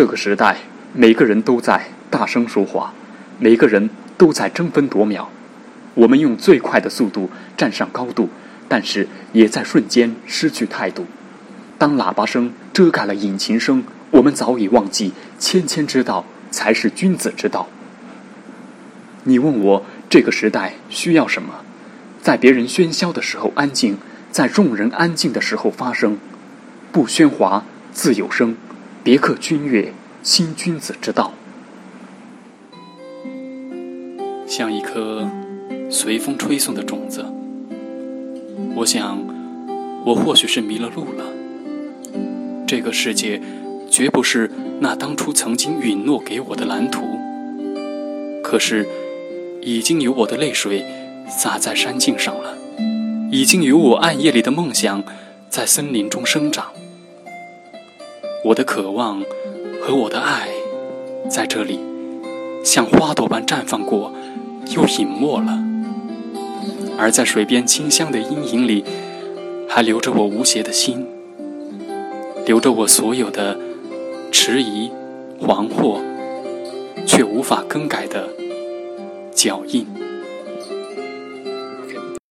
这个时代，每个人都在大声说话，每个人都在争分夺秒。我们用最快的速度站上高度，但是也在瞬间失去态度。当喇叭声遮盖了引擎声，我们早已忘记谦谦之道才是君子之道。你问我这个时代需要什么？在别人喧嚣的时候安静，在众人安静的时候发声。不喧哗，自有声。别克君越，新君子之道。像一颗随风吹送的种子，我想，我或许是迷了路了。这个世界，绝不是那当初曾经允诺给我的蓝图。可是，已经有我的泪水洒在山径上了，已经有我暗夜里的梦想在森林中生长。我的渴望和我的爱，在这里像花朵般绽放过，又隐没了；而在水边清香的阴影里，还留着我无邪的心，留着我所有的迟疑、惶惑，却无法更改的脚印。